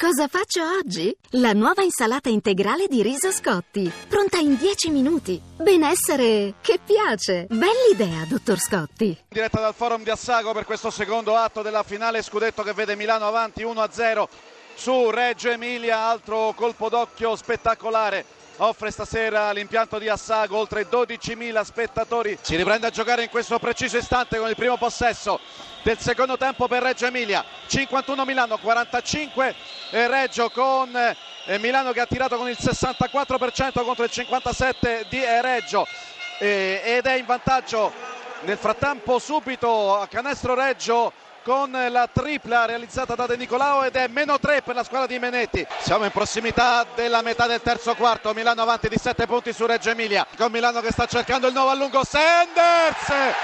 Cosa faccio oggi? La nuova insalata integrale di riso Scotti, pronta in 10 minuti. Benessere che piace. Bell'idea, dottor Scotti. Diretta dal forum di Assago per questo secondo atto della finale scudetto che vede Milano avanti 1-0 su Reggio Emilia, altro colpo d'occhio spettacolare offre stasera l'impianto di Assago, oltre 12.000 spettatori. Si riprende a giocare in questo preciso istante con il primo possesso del secondo tempo per Reggio Emilia. 51 Milano, 45 Reggio con eh, Milano che ha tirato con il 64% contro il 57% di Reggio. Ed è in vantaggio nel frattempo subito a canestro Reggio con la tripla realizzata da De Nicolao ed è meno 3 per la squadra di Menetti. Siamo in prossimità della metà del terzo quarto, Milano avanti di 7 punti su Reggio Emilia, con Milano che sta cercando il nuovo a lungo, Sanders!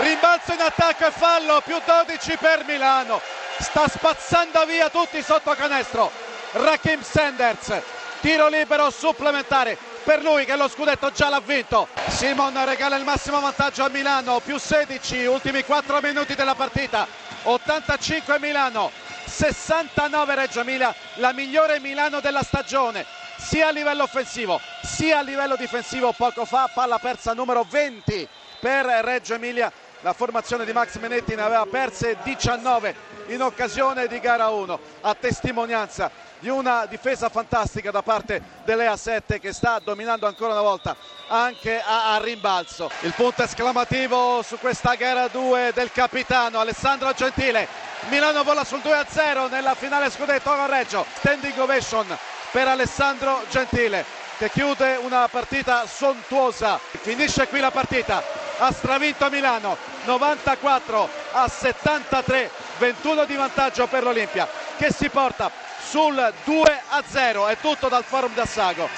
Rimbalzo in attacco e fallo, più 12 per Milano, sta spazzando via tutti sotto canestro. Rakim Sanders, tiro libero supplementare per lui che lo scudetto già l'ha vinto. Simon regala il massimo vantaggio a Milano, più 16, ultimi 4 minuti della partita. 85 Milano, 69 Reggio Emilia, la migliore Milano della stagione, sia a livello offensivo sia a livello difensivo. Poco fa palla persa numero 20 per Reggio Emilia. La formazione di Max Menetti ne aveva perse 19 in occasione di gara 1, a testimonianza di una difesa fantastica da parte dell'EA 7 che sta dominando ancora una volta anche a, a, rimbalzo. Il punto esclamativo su questa gara 2 del capitano Alessandro Gentile. Milano vola sul 2-0 nella finale scudetto con Reggio. Standing ovation per Alessandro Gentile che chiude una partita sontuosa. Finisce qui la partita. Ha stravinto Milano 94 a 73, 21 di vantaggio per l'Olimpia che si porta sul 2 a 0. È tutto dal forum d'Assago.